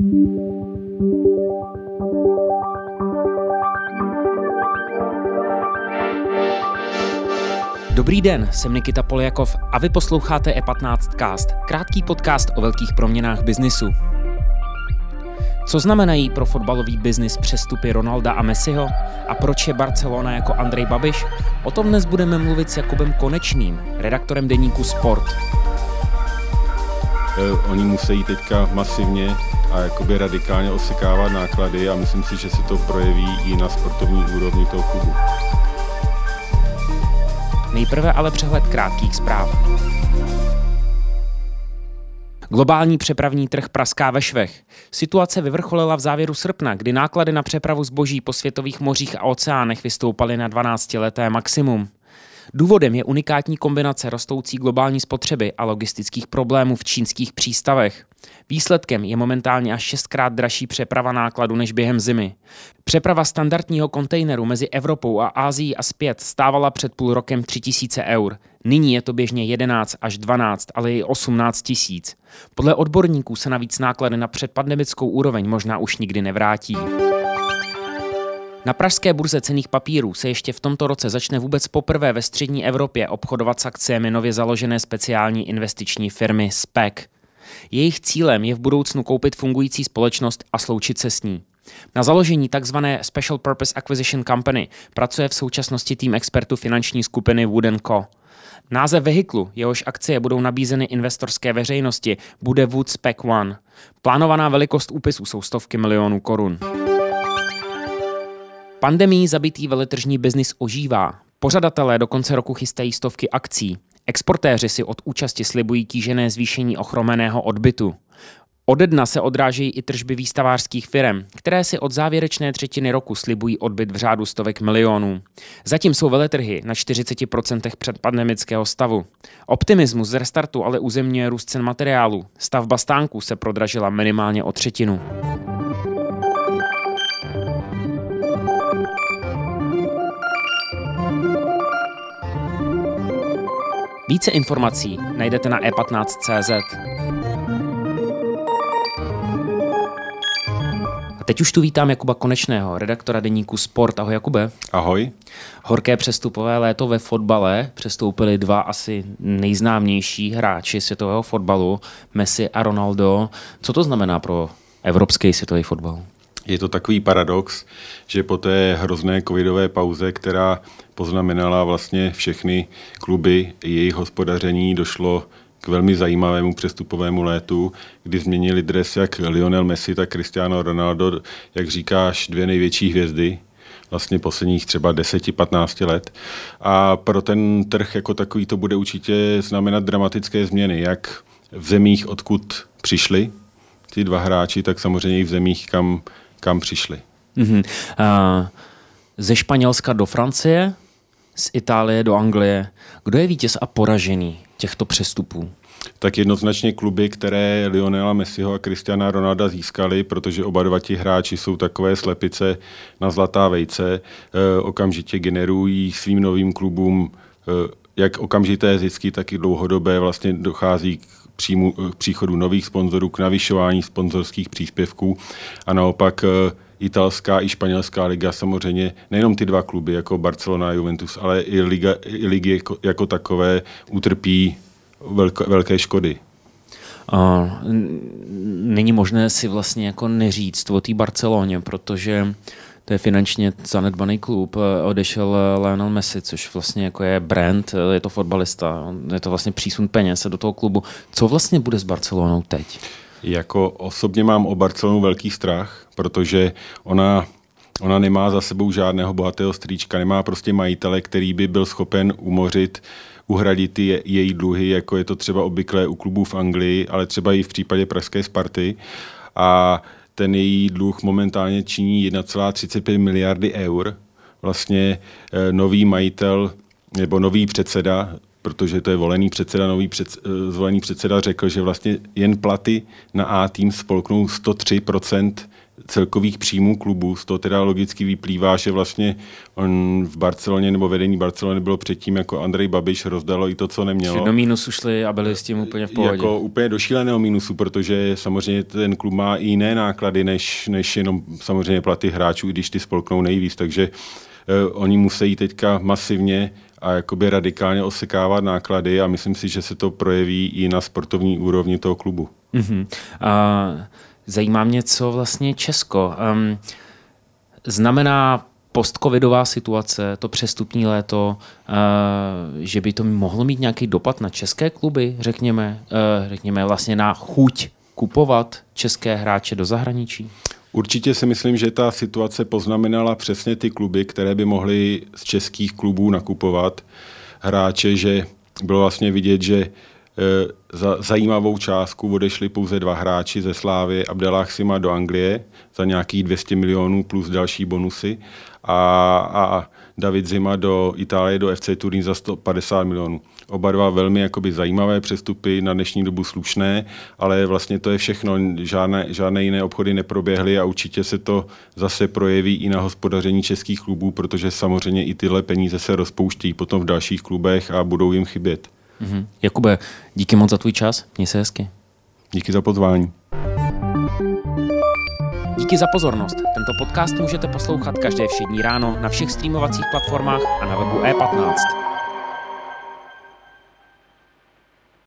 Dobrý den, jsem Nikita Poljakov a vy posloucháte E15 Cast, krátký podcast o velkých proměnách biznisu. Co znamenají pro fotbalový biznis přestupy Ronalda a Messiho? A proč je Barcelona jako Andrej Babiš? O tom dnes budeme mluvit s Jakubem Konečným, redaktorem deníku Sport. Eh, oni musí teďka masivně a jakoby radikálně osekávat náklady a myslím si, že se to projeví i na sportovní úrovni toho klubu. Nejprve ale přehled krátkých zpráv. Globální přepravní trh praská ve švech. Situace vyvrcholila v závěru srpna, kdy náklady na přepravu zboží po světových mořích a oceánech vystoupaly na 12-leté maximum. Důvodem je unikátní kombinace rostoucí globální spotřeby a logistických problémů v čínských přístavech. Výsledkem je momentálně až šestkrát dražší přeprava nákladu než během zimy. Přeprava standardního kontejneru mezi Evropou a Ázií a zpět stávala před půl rokem 3000 eur. Nyní je to běžně 11 až 12, ale i 18 tisíc. Podle odborníků se navíc náklady na předpandemickou úroveň možná už nikdy nevrátí. Na pražské burze cených papírů se ještě v tomto roce začne vůbec poprvé ve střední Evropě obchodovat s akciemi nově založené speciální investiční firmy SPEC. Jejich cílem je v budoucnu koupit fungující společnost a sloučit se s ní. Na založení tzv. Special Purpose Acquisition Company pracuje v současnosti tým expertů finanční skupiny Wood Co. Název vehiklu, jehož akcie budou nabízeny investorské veřejnosti, bude Wood Spec One. Plánovaná velikost úpisu jsou stovky milionů korun. Pandemí zabitý veletržní biznis ožívá. Pořadatelé do konce roku chystají stovky akcí. Exportéři si od účasti slibují tížené zvýšení ochromeného odbytu. Ode dna se odrážejí i tržby výstavářských firm, které si od závěrečné třetiny roku slibují odbyt v řádu stovek milionů. Zatím jsou veletrhy na 40% předpandemického stavu. Optimismus z restartu ale uzemňuje růst cen materiálu. Stavba stánků se prodražila minimálně o třetinu. Více informací najdete na e15.cz. A teď už tu vítám Jakuba Konečného, redaktora deníku Sport. Ahoj Jakube. Ahoj. Horké přestupové léto ve fotbale přestoupili dva asi nejznámější hráči světového fotbalu, Messi a Ronaldo. Co to znamená pro evropský světový fotbal? Je to takový paradox, že po té hrozné covidové pauze, která poznamenala vlastně všechny kluby jejich hospodaření, došlo k velmi zajímavému přestupovému létu, kdy změnili dres jak Lionel Messi, tak Cristiano Ronaldo, jak říkáš, dvě největší hvězdy, vlastně posledních třeba 10-15 let. A pro ten trh jako takový to bude určitě znamenat dramatické změny, jak v zemích, odkud přišli ty dva hráči, tak samozřejmě i v zemích, kam kam přišli. Mm-hmm. Uh, ze Španělska do Francie, z Itálie do Anglie. Kdo je vítěz a poražený těchto přestupů? Tak jednoznačně kluby, které Lionela Messiho a Cristiana Ronalda získali, protože oba dva ti hráči jsou takové slepice na zlatá vejce, eh, okamžitě generují svým novým klubům eh, jak okamžité zisky, tak i dlouhodobé vlastně dochází k příjmu, k příchodu nových sponzorů, k navyšování sponzorských příspěvků a naopak eh, italská i španělská liga samozřejmě, nejenom ty dva kluby jako Barcelona a Juventus, ale i, liga, i ligy jako, jako takové utrpí velké, velké škody. A není možné si vlastně jako neříct o té Barceloně, protože to je finančně zanedbaný klub, odešel Lionel Messi, což vlastně jako je brand, je to fotbalista, je to vlastně přísun peněz do toho klubu. Co vlastně bude s Barcelonou teď? Jako osobně mám o Barcelonu velký strach, protože ona Ona nemá za sebou žádného bohatého strýčka, nemá prostě majitele, který by byl schopen umořit, uhradit ty její dluhy, jako je to třeba obvyklé u klubů v Anglii, ale třeba i v případě Pražské Sparty. A ten její dluh momentálně činí 1,35 miliardy eur. Vlastně eh, nový majitel nebo nový předseda, protože to je volený předseda, nový před, eh, zvolený předseda řekl, že vlastně jen platy na A tým spolknou 103 celkových příjmů klubu. Z toho teda logicky vyplývá, že vlastně on v Barceloně nebo vedení Barcelony bylo předtím jako Andrej Babiš rozdalo i to, co nemělo. do mínusu šli a byli s tím úplně v pohodě. Jako úplně do šíleného mínusu, protože samozřejmě ten klub má i jiné náklady, než, než jenom samozřejmě platy hráčů, i když ty spolknou nejvíc. Takže uh, oni musí teďka masivně a jakoby radikálně osekávat náklady a myslím si, že se to projeví i na sportovní úrovni toho klubu. Mm-hmm. Uh, zajímá mě, co vlastně Česko. Um, znamená postcovidová situace, to přestupní léto, uh, že by to mohlo mít nějaký dopad na české kluby, řekněme, uh, řekněme vlastně na chuť kupovat české hráče do zahraničí? Určitě si myslím, že ta situace poznamenala přesně ty kluby, které by mohly z českých klubů nakupovat hráče, že bylo vlastně vidět, že za zajímavou částku odešli pouze dva hráči ze Slávy, Abdelách Sima do Anglie za nějakých 200 milionů plus další bonusy a, a David Zima do Itálie, do FC Turín za 150 milionů. Oba dva velmi jakoby zajímavé přestupy, na dnešní dobu slušné, ale vlastně to je všechno. Žádné, žádné jiné obchody neproběhly a určitě se to zase projeví i na hospodaření českých klubů, protože samozřejmě i tyhle peníze se rozpouštějí potom v dalších klubech a budou jim chybět. Mm-hmm. Jakube, díky moc za tvůj čas. Měj se hezky. Díky za pozvání. Díky za pozornost. Tento podcast můžete poslouchat každé všední ráno na všech streamovacích platformách a na webu e15.